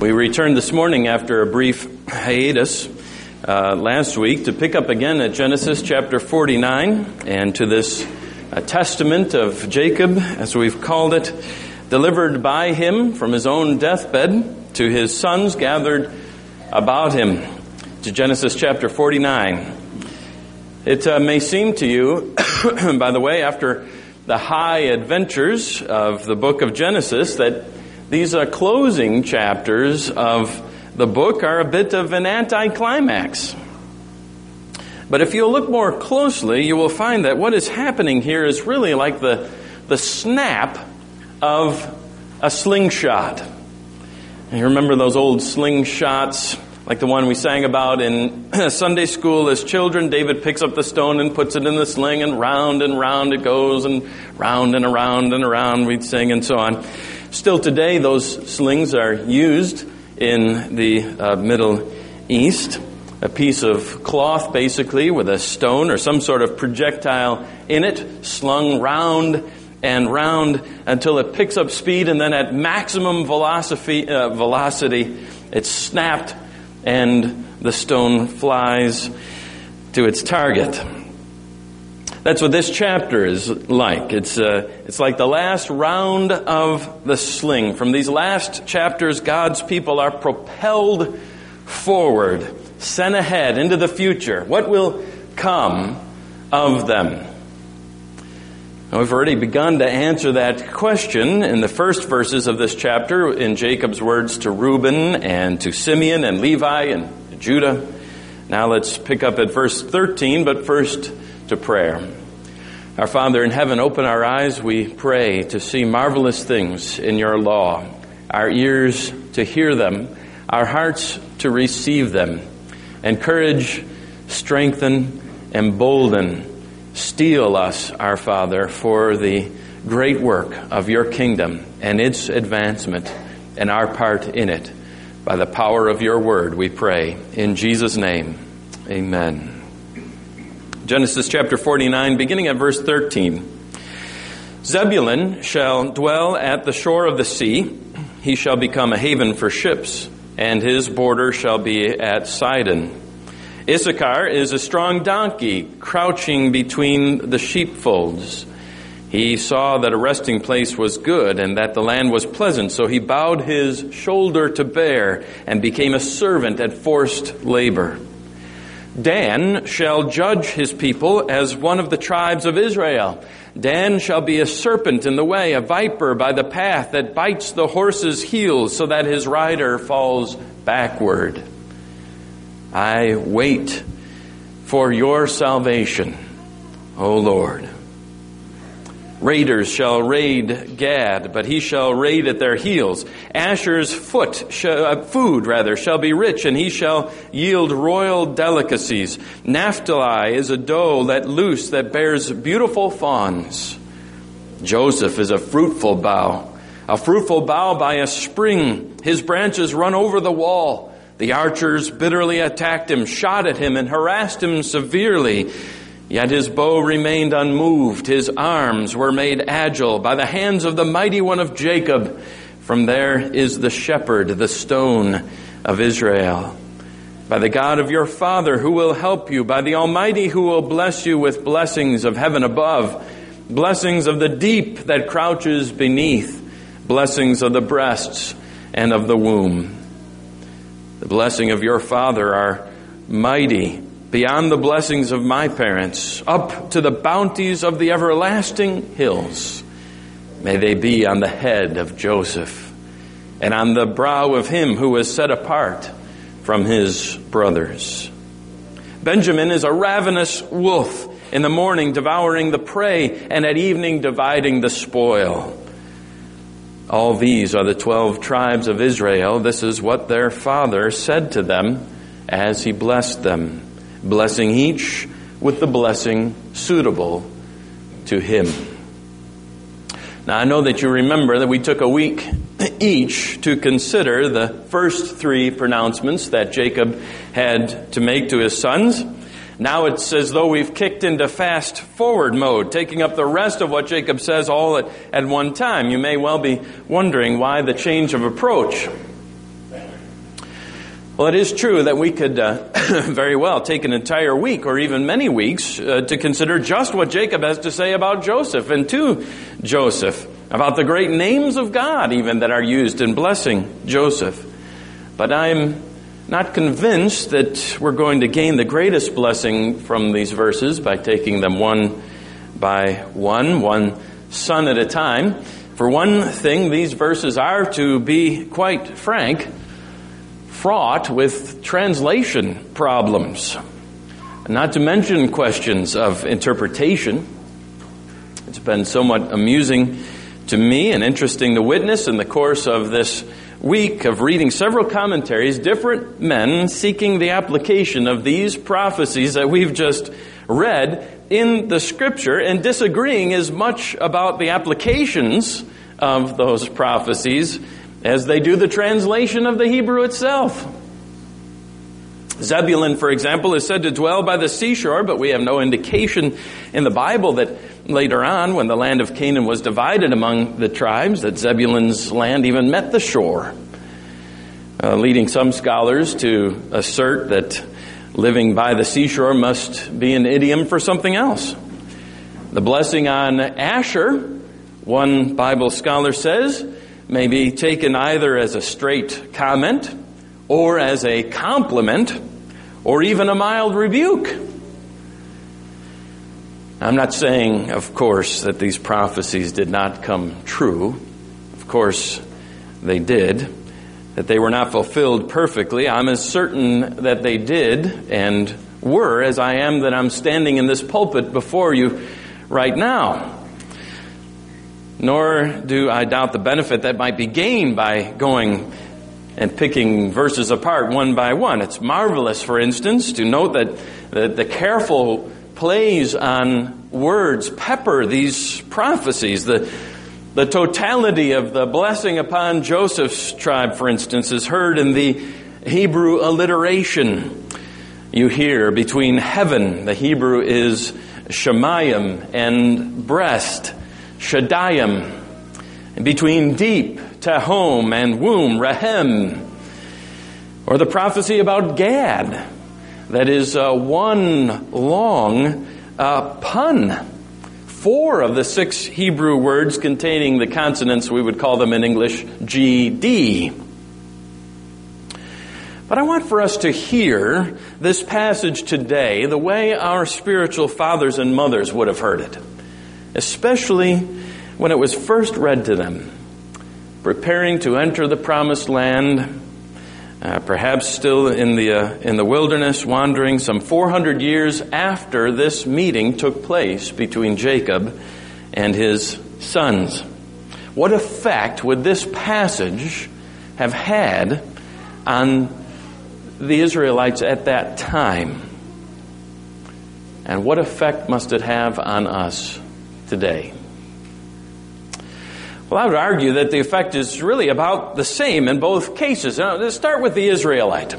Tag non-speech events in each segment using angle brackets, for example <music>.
We returned this morning after a brief hiatus uh, last week to pick up again at Genesis chapter 49 and to this uh, testament of Jacob, as we've called it, delivered by him from his own deathbed to his sons gathered about him. To Genesis chapter 49. It uh, may seem to you, <coughs> by the way, after the high adventures of the book of Genesis, that these uh, closing chapters of the book are a bit of an anticlimax. But if you look more closely, you will find that what is happening here is really like the, the snap of a slingshot. You remember those old slingshots, like the one we sang about in <clears throat> Sunday school as children? David picks up the stone and puts it in the sling, and round and round it goes, and round and around and around we'd sing, and so on. Still today, those slings are used in the uh, Middle East. A piece of cloth, basically, with a stone or some sort of projectile in it, slung round and round until it picks up speed, and then at maximum velocity, uh, velocity it's snapped and the stone flies to its target. That's what this chapter is like. It's, uh, it's like the last round of the sling. From these last chapters, God's people are propelled forward, sent ahead into the future. What will come of them? Now, we've already begun to answer that question in the first verses of this chapter in Jacob's words to Reuben and to Simeon and Levi and Judah. Now let's pick up at verse 13, but first to prayer. Our Father in heaven, open our eyes, we pray, to see marvelous things in your law, our ears to hear them, our hearts to receive them. Encourage, strengthen, embolden, steel us, our Father, for the great work of your kingdom and its advancement and our part in it. By the power of your word, we pray. In Jesus' name, amen. Genesis chapter 49, beginning at verse 13. Zebulun shall dwell at the shore of the sea. He shall become a haven for ships, and his border shall be at Sidon. Issachar is a strong donkey crouching between the sheepfolds. He saw that a resting place was good and that the land was pleasant, so he bowed his shoulder to bear and became a servant at forced labor. Dan shall judge his people as one of the tribes of Israel. Dan shall be a serpent in the way, a viper by the path that bites the horse's heels so that his rider falls backward. I wait for your salvation, O Lord. Raiders shall raid Gad, but he shall raid at their heels. Asher's foot, shall, uh, food rather, shall be rich, and he shall yield royal delicacies. Naphtali is a doe let loose that bears beautiful fawns. Joseph is a fruitful bough, a fruitful bough by a spring. His branches run over the wall. The archers bitterly attacked him, shot at him, and harassed him severely. Yet his bow remained unmoved. His arms were made agile by the hands of the mighty one of Jacob. From there is the shepherd, the stone of Israel. By the God of your father who will help you, by the Almighty who will bless you with blessings of heaven above, blessings of the deep that crouches beneath, blessings of the breasts and of the womb. The blessing of your father are mighty beyond the blessings of my parents, up to the bounties of the everlasting hills. May they be on the head of Joseph and on the brow of him who was set apart from his brothers. Benjamin is a ravenous wolf in the morning devouring the prey and at evening dividing the spoil. All these are the twelve tribes of Israel. This is what their father said to them as he blessed them blessing each with the blessing suitable to him. Now, I know that you remember that we took a week <clears throat> each to consider the first three pronouncements that Jacob had to make to his sons. Now it's as though we've kicked into fast forward mode, taking up the rest of what Jacob says all at, at one time. You may well be wondering why the change of approach. Well, it is true that we could uh, <coughs> very well take an entire week or even many weeks uh, to consider just what Jacob has to say about Joseph and to Joseph, about the great names of God even that are used in blessing Joseph. But I'm not convinced that we're going to gain the greatest blessing from these verses by taking them one by one, one son at a time. For one thing, these verses are, to be quite frank, fraught with translation problems, not to mention questions of interpretation. It's been somewhat amusing to me and interesting to witness in the course of this week of reading several commentaries, different men seeking the application of these prophecies that we've just read in the scripture and disagreeing as much about the applications of those prophecies as they do the translation of the Hebrew itself. Zebulun, for example, is said to dwell by the seashore, but we have no indication in the Bible that later on, when the land of Canaan was divided among the tribes, that Zebulun's land even met the shore, uh, leading some scholars to assert that living by the seashore must be an idiom for something else. The blessing on Asher, one Bible scholar says, may be taken either as a straight comment or as a compliment or even a mild rebuke. I'm not saying, of course, that these prophecies did not come true. Of course, they did. That they were not fulfilled perfectly. I'm as certain that they did and were as I am that I'm standing in this pulpit before you right now nor do I doubt the benefit that might be gained by going and picking verses apart one by one. It's marvelous, for instance, to note that the, the careful plays on words pepper these prophecies. The, the totality of the blessing upon Joseph's tribe, for instance, is heard in the Hebrew alliteration. You hear between heaven, the Hebrew is Shemayim, and breast. Shaddayim, between deep, Tehom, and womb, Rahem, or the prophecy about Gad, that is uh, one long uh, pun. Four of the six Hebrew words containing the consonants, we would call them in English GD. But I want for us to hear this passage today the way our spiritual fathers and mothers would have heard it especially when it was first read to them, preparing to enter the promised land, uh, perhaps still in the, uh, in the wilderness, wandering some 400 years after this meeting took place between Jacob and his sons. What effect would this passage have had on the Israelites at that time? And what effect must it have on us today? Well, I would argue that the effect is really about the same in both cases. Now, let's start with the Israelite.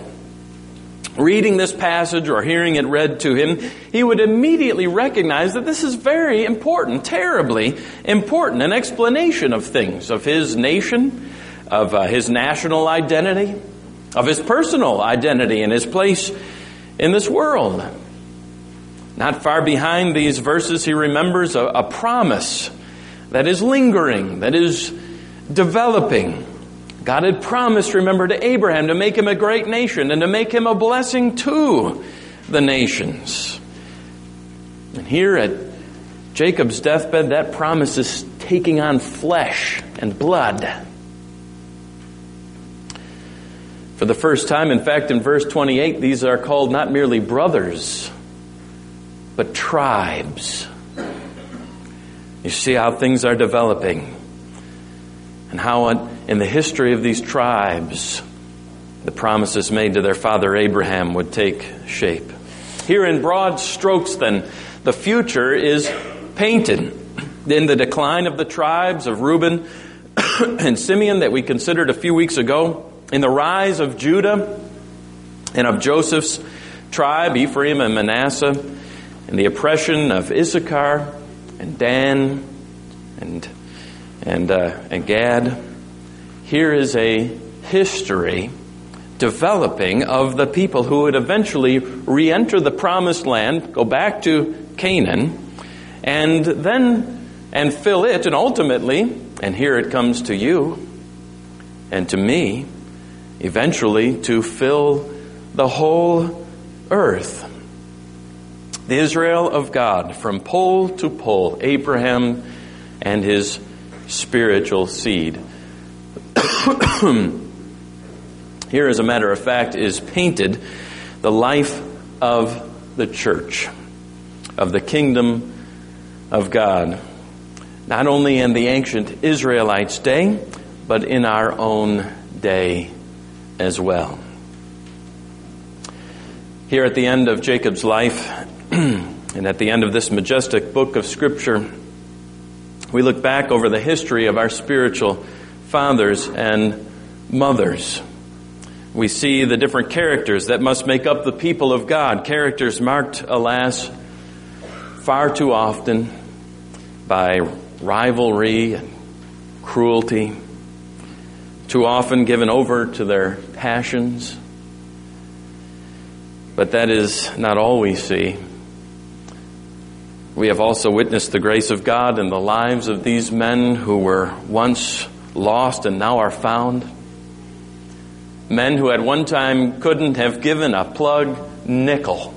Reading this passage or hearing it read to him, he would immediately recognize that this is very important, terribly important, an explanation of things, of his nation, of uh, his national identity, of his personal identity and his place in this world. Not far behind these verses, he remembers a, a promise that is lingering, that is developing. God had promised, remember, to Abraham to make him a great nation and to make him a blessing to the nations. And here at Jacob's deathbed, that promise is taking on flesh and blood. For the first time, in fact, in verse 28, these are called not merely brothers, but tribes. You see how things are developing and how in the history of these tribes the promises made to their father Abraham would take shape. Here in broad strokes then, the future is painted in the decline of the tribes of Reuben <coughs> and Simeon that we considered a few weeks ago, in the rise of Judah and of Joseph's tribe, Ephraim and Manasseh, and the oppression of Issachar and Dan and, and, uh, and Gad. Here is a history developing of the people who would eventually re enter the promised land, go back to Canaan, and then and fill it, and ultimately, and here it comes to you and to me, eventually to fill the whole earth. The Israel of God, from pole to pole, Abraham and his spiritual seed. <coughs> Here, as a matter of fact, is painted the life of the church, of the kingdom of God. Not only in the ancient Israelites' day, but in our own day as well. Here at the end of Jacob's life, <clears throat> and at the end of this majestic book of Scripture, we look back over the history of our spiritual fathers and mothers we see the different characters that must make up the people of God. Characters marked, alas, far too often by rivalry and cruelty, too often given over to their passions. But that is not all we see. We have also witnessed the grace of God in the lives of these men who were once lost and now are found Men who at one time couldn't have given a plug nickel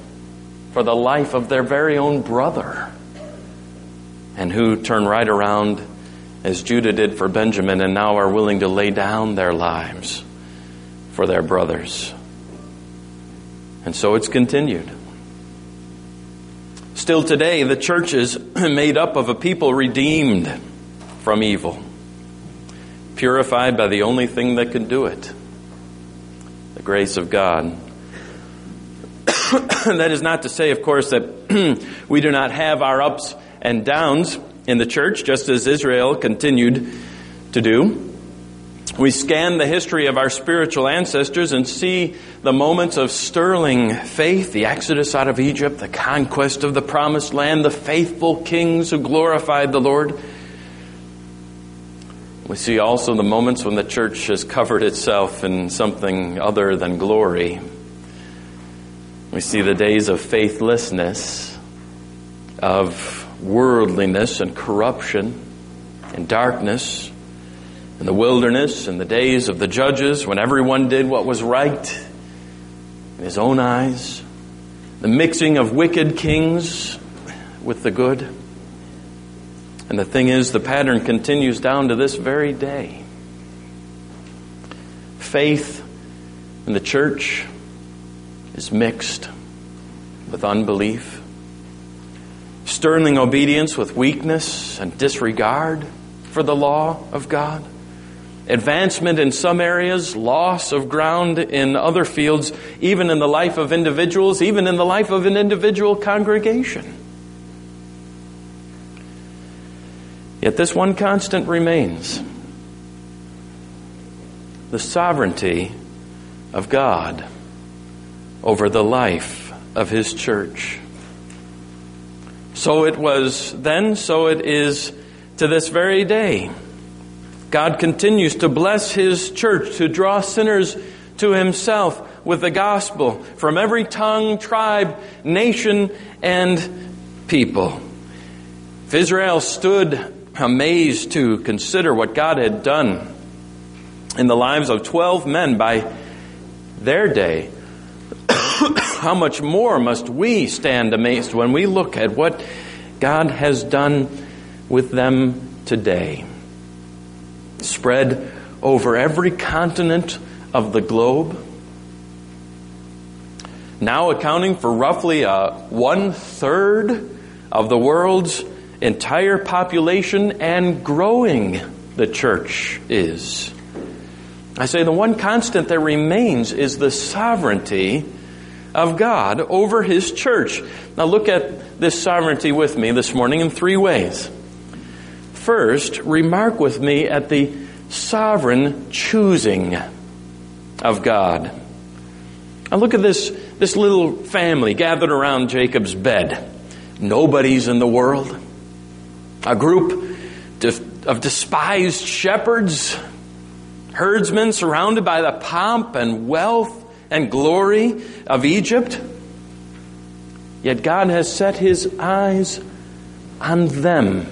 for the life of their very own brother. And who turn right around as Judah did for Benjamin and now are willing to lay down their lives for their brothers. And so it's continued. Still today, the church is <clears throat> made up of a people redeemed from evil, purified by the only thing that can do it the grace of God. <coughs> that is not to say, of course, that <clears throat> we do not have our ups and downs in the church, just as Israel continued to do. We scan the history of our spiritual ancestors and see the moments of sterling faith, the exodus out of Egypt, the conquest of the promised land, the faithful kings who glorified the Lord. We see also the moments when the church has covered itself in something other than glory. We see the days of faithlessness, of worldliness and corruption and darkness, and the wilderness in the days of the judges when everyone did what was right in his own eyes, the mixing of wicked kings with the good. And the thing is, the pattern continues down to this very day. Faith in the church is mixed with unbelief, sterling obedience with weakness and disregard for the law of God, advancement in some areas, loss of ground in other fields, even in the life of individuals, even in the life of an individual congregation. Yet this one constant remains the sovereignty of God over the life of His church. So it was then, so it is to this very day. God continues to bless His church, to draw sinners to Himself with the gospel from every tongue, tribe, nation, and people. If Israel stood amazed to consider what God had done in the lives of 12 men by their day, <coughs> how much more must we stand amazed when we look at what God has done with them today? Spread over every continent of the globe, now accounting for roughly uh, a one third of the world's entire population and growing the church is. I say the one constant that remains is the sovereignty of God over His church. Now look at this sovereignty with me this morning in three ways. First, remark with me at the sovereign choosing of God. Now look at this, this little family gathered around Jacob's bed. Nobody's in the world a group of despised shepherds herdsmen surrounded by the pomp and wealth and glory of Egypt. Yet God has set his eyes on them,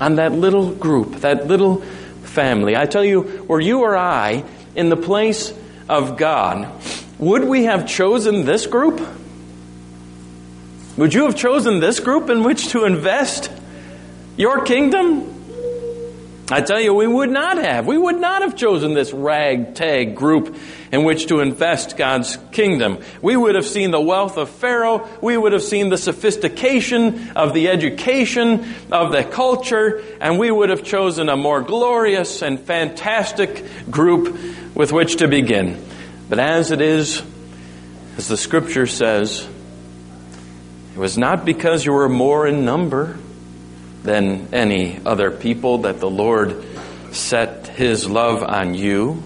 on that little group, that little family. I tell you, were you or I in the place of God, would we have chosen this group? Would you have chosen this group in which to invest your kingdom? I tell you, we would not have. We would not have chosen this ragtag group in which to invest God's kingdom. We would have seen the wealth of Pharaoh. We would have seen the sophistication of the education of the culture. And we would have chosen a more glorious and fantastic group with which to begin. But as it is, as the scripture says, it was not because you were more in number than any other people that the Lord set his love on you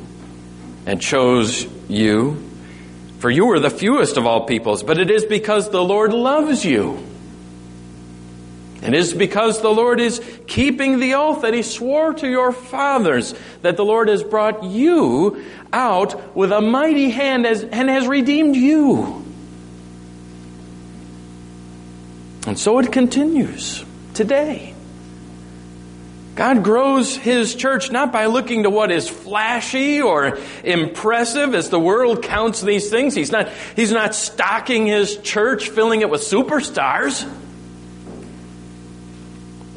and chose you. For you were the fewest of all peoples, but it is because the Lord loves you. and It is because the Lord is keeping the oath that He swore to your fathers that the Lord has brought you out with a mighty hand and has redeemed you. And so it continues today. God grows His church not by looking to what is flashy or impressive as the world counts these things. He's not, he's not stocking His church, filling it with superstars.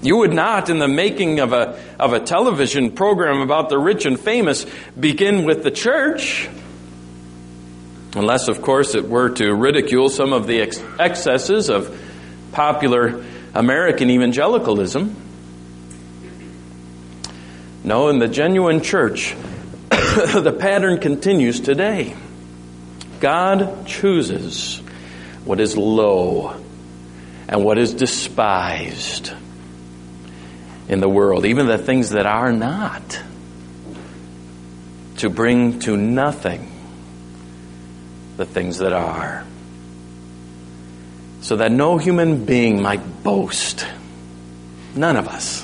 You would not, in the making of a, of a television program about the rich and famous, begin with the church. Unless, of course, it were to ridicule some of the ex- excesses of popular American evangelicalism. No, in the genuine church, <coughs> the pattern continues today. God chooses what is low and what is despised in the world, even the things that are not, to bring to nothing the things that are, so that no human being might boast, none of us,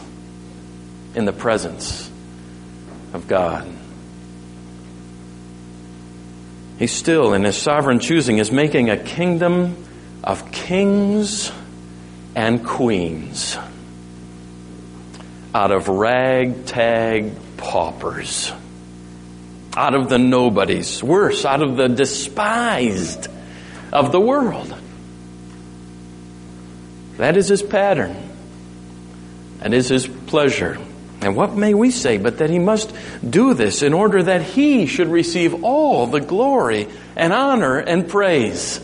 in the presence of God. He still, in his sovereign choosing, is making a kingdom of kings and queens out of ragtag paupers, out of the nobodies, worse, out of the despised of the world. That is his pattern. That is his pleasure. And what may we say but that he must do this in order that he should receive all the glory and honor and praise?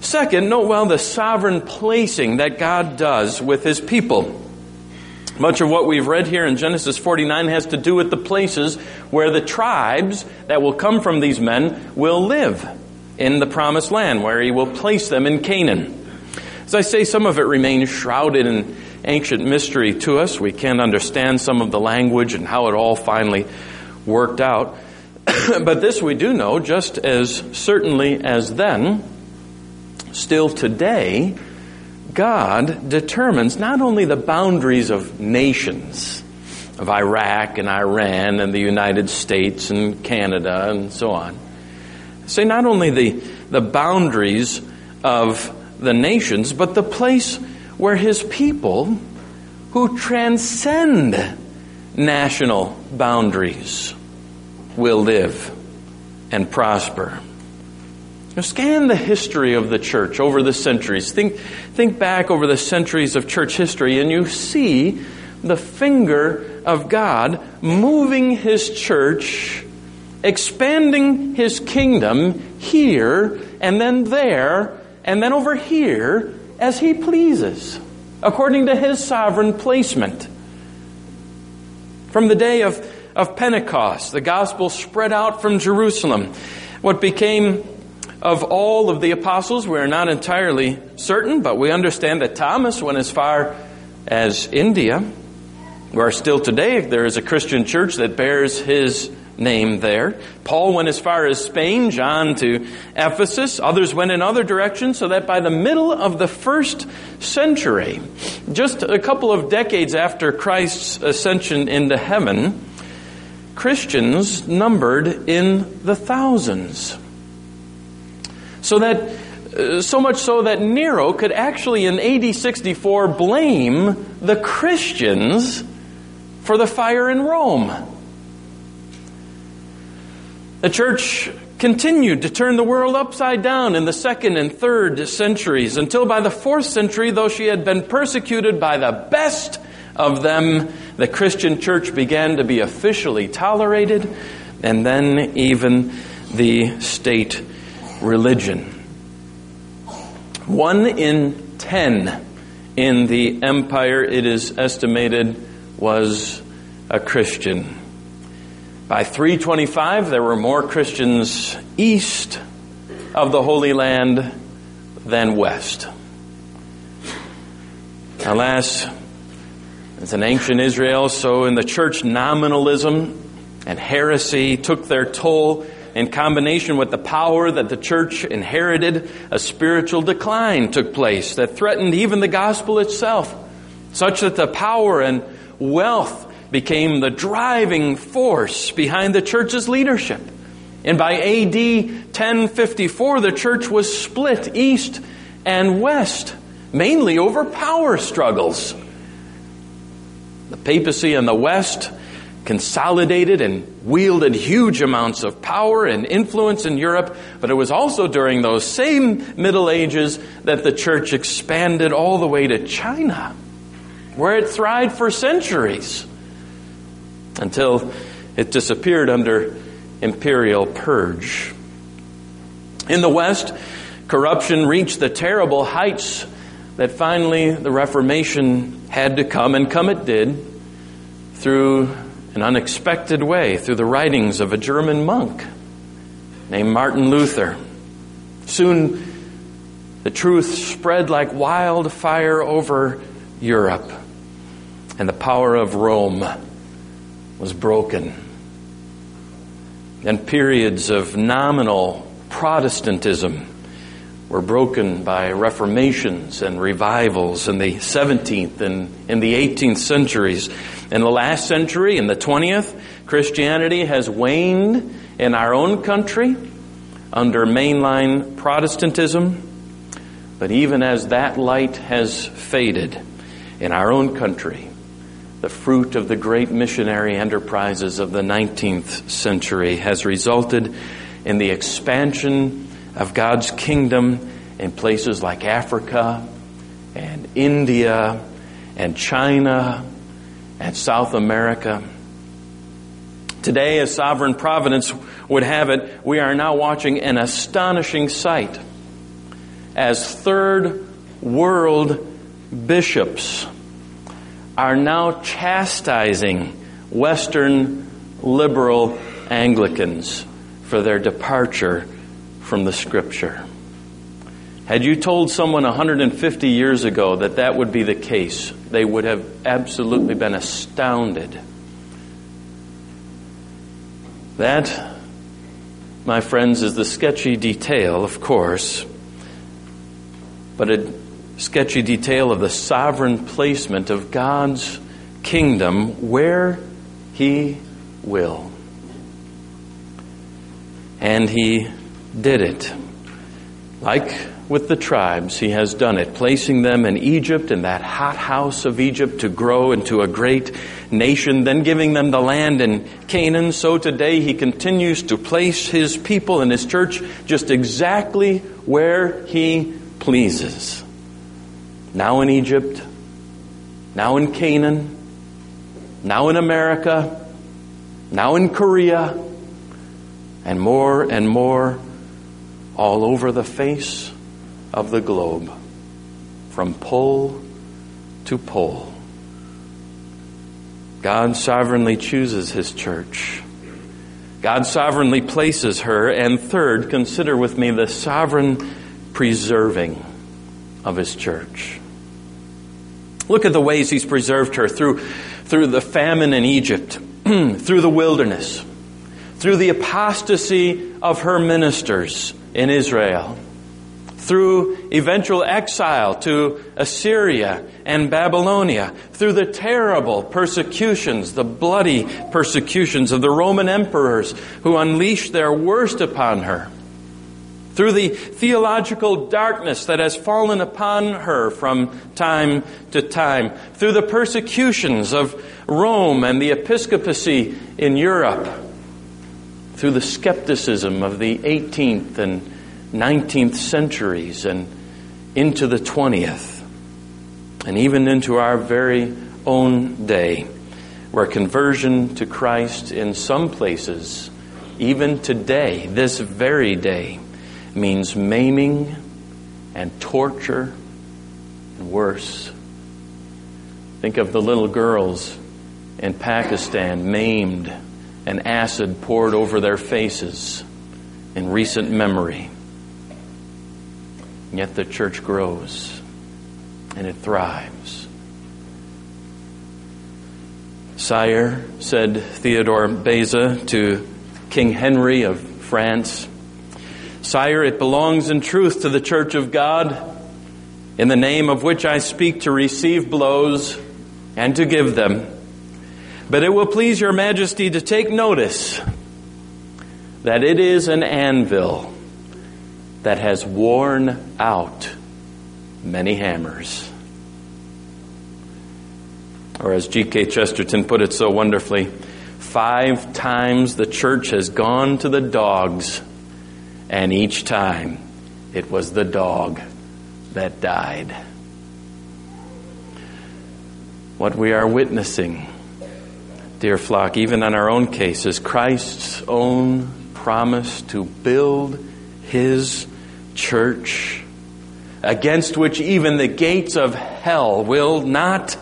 Second, note well the sovereign placing that God does with his people. Much of what we've read here in Genesis 49 has to do with the places where the tribes that will come from these men will live in the promised land, where he will place them in Canaan. As I say, some of it remains shrouded in ancient mystery to us. We can't understand some of the language and how it all finally worked out. <clears throat> but this we do know, just as certainly as then, still today, God determines not only the boundaries of nations, of Iraq and Iran and the United States and Canada and so on. Say not only the, the boundaries of the nations, but the place where his people who transcend national boundaries will live and prosper. Now scan the history of the church over the centuries. Think, think back over the centuries of church history, and you see the finger of God moving His church, expanding His kingdom here and then there and then over here as he pleases, according to his sovereign placement. From the day of, of Pentecost, the gospel spread out from Jerusalem. What became of all of the apostles, we are not entirely certain, but we understand that Thomas went as far as India, where still today there is a Christian church that bears his name there. Paul went as far as Spain, John to Ephesus. Others went in other directions, so that by the middle of the first century, just a couple of decades after Christ's ascension into heaven, Christians numbered in the thousands. So that uh, so much so that Nero could actually in AD 64 blame the Christians for the fire in Rome. The church continued to turn the world upside down in the second and third centuries until by the fourth century, though she had been persecuted by the best of them, the Christian church began to be officially tolerated and then even the state religion. One in ten in the empire, it is estimated, was a Christian. By 325, there were more Christians east of the Holy Land than west. Alas, as in ancient Israel, so in the church, nominalism and heresy took their toll in combination with the power that the church inherited, a spiritual decline took place that threatened even the gospel itself, such that the power and wealth became the driving force behind the church's leadership. And by AD 1054, the church was split east and west, mainly over power struggles. The papacy in the west consolidated and wielded huge amounts of power and influence in Europe, but it was also during those same Middle Ages that the church expanded all the way to China, where it thrived for centuries until it disappeared under imperial purge. In the West, corruption reached the terrible heights that finally the Reformation had to come, and come it did, through an unexpected way through the writings of a German monk named Martin Luther. Soon, the truth spread like wildfire over Europe, and the power of Rome was broken. And periods of nominal Protestantism were broken by reformations and revivals in the 17th and in the 18th centuries. In the last century, in the 20th, Christianity has waned in our own country under mainline Protestantism. But even as that light has faded in our own country, the fruit of the great missionary enterprises of the 19th century has resulted in the expansion of God's kingdom in places like Africa and India and China and South America. Today, as sovereign providence would have it, we are now watching an astonishing sight as third world bishops are now chastising Western liberal Anglicans for their departure from the Scripture. Had you told someone 150 years ago that that would be the case, they would have absolutely been astounded. That, my friends, is the sketchy detail, of course, but a sketchy detail of the sovereign placement of God's kingdom where He will. And He did it. Like with the tribes, he has done it, placing them in Egypt, in that hot house of Egypt, to grow into a great nation, then giving them the land in Canaan. So today he continues to place his people and his church just exactly where he pleases. Now in Egypt, now in Canaan, now in America, now in Korea, and more and more all over the face of the globe, from pole to pole. God sovereignly chooses His church. God sovereignly places her. And third, consider with me the sovereign preserving of His church. Look at the ways He's preserved her through, through the famine in Egypt, <clears throat> through the wilderness, through the apostasy of her ministers in Israel, through eventual exile to Assyria and Babylonia, through the terrible persecutions, the bloody persecutions of the Roman emperors who unleashed their worst upon her, through the theological darkness that has fallen upon her from time to time, through the persecutions of Rome and the episcopacy in Europe, through the skepticism of the 18th and 19th centuries and into the 20th, and even into our very own day, where conversion to Christ in some places, even today, this very day, means maiming and torture and worse. Think of the little girls in Pakistan maimed and acid poured over their faces in recent memory. Yet the church grows and it thrives. Sire, said Theodore Beza to King Henry of France, Sire, it belongs in truth to the church of God, in the name of which I speak to receive blows and to give them. But it will please your majesty to take notice that it is an anvil that has worn out many hammers. Or as G.K. Chesterton put it so wonderfully, five times the church has gone to the dogs, and each time it was the dog that died. What we are witnessing, dear flock, even in our own case, is Christ's own promise to build his church, against which even the gates of hell will not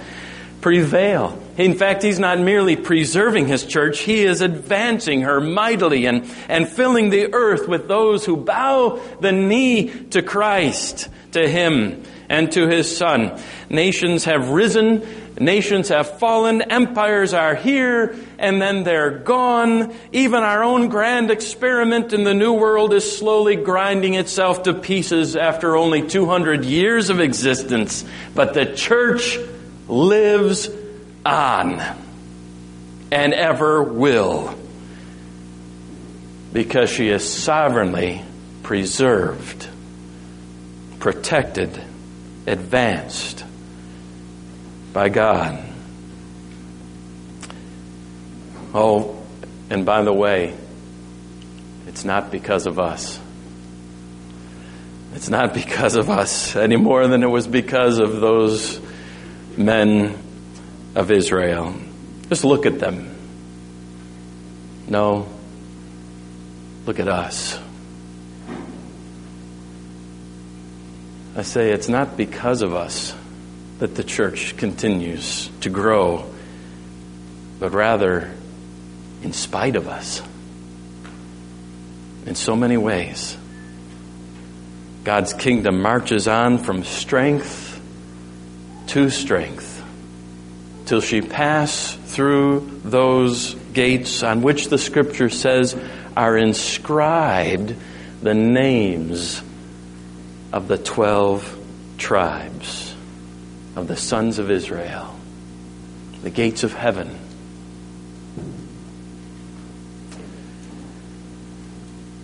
prevail. In fact, he's not merely preserving his church, he is advancing her mightily and, and filling the earth with those who bow the knee to Christ, to him, and to his son. Nations have risen Nations have fallen, empires are here, and then they're gone. Even our own grand experiment in the New World is slowly grinding itself to pieces after only 200 years of existence. But the church lives on and ever will because she is sovereignly preserved, protected, advanced by God. Oh, and by the way, it's not because of us. It's not because of us any more than it was because of those men of Israel. Just look at them. No, look at us. I say it's not because of us that the church continues to grow, but rather in spite of us. In so many ways, God's kingdom marches on from strength to strength till she pass through those gates on which the scripture says are inscribed the names of the 12 tribes of the sons of Israel, the gates of heaven.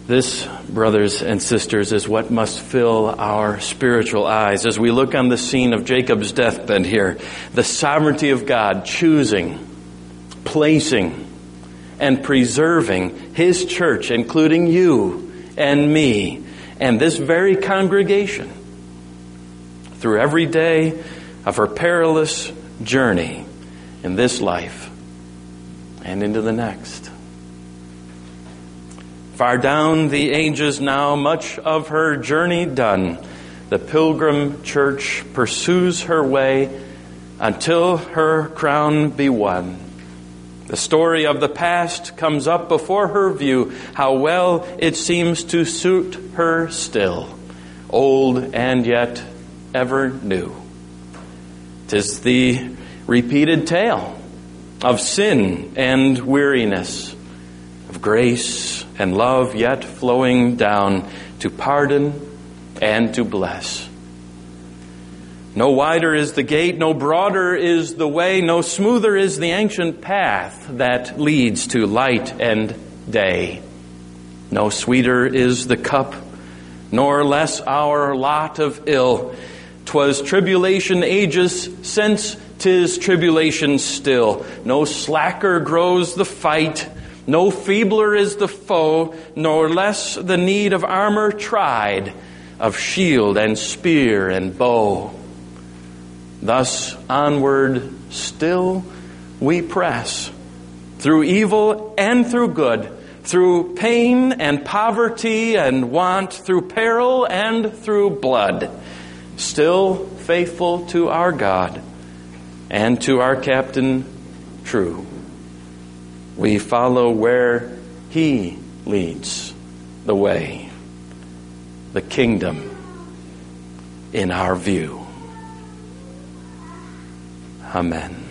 This, brothers and sisters, is what must fill our spiritual eyes as we look on the scene of Jacob's deathbed here. The sovereignty of God choosing, placing, and preserving His church, including you and me and this very congregation, through every day of her perilous journey in this life and into the next. Far down the ages now, much of her journey done, the pilgrim church pursues her way until her crown be won. The story of the past comes up before her view, how well it seems to suit her still, old and yet ever new. Tis the repeated tale of sin and weariness, of grace and love yet flowing down to pardon and to bless. No wider is the gate, no broader is the way, no smoother is the ancient path that leads to light and day. No sweeter is the cup, nor less our lot of ill. 'Twas tribulation ages since 'tis tribulation still. No slacker grows the fight, no feebler is the foe, nor less the need of armor tried, of shield and spear and bow. Thus onward still we press, through evil and through good, through pain and poverty and want, through peril and through blood, still faithful to our God and to our captain true. We follow where he leads the way, the kingdom in our view. Amen.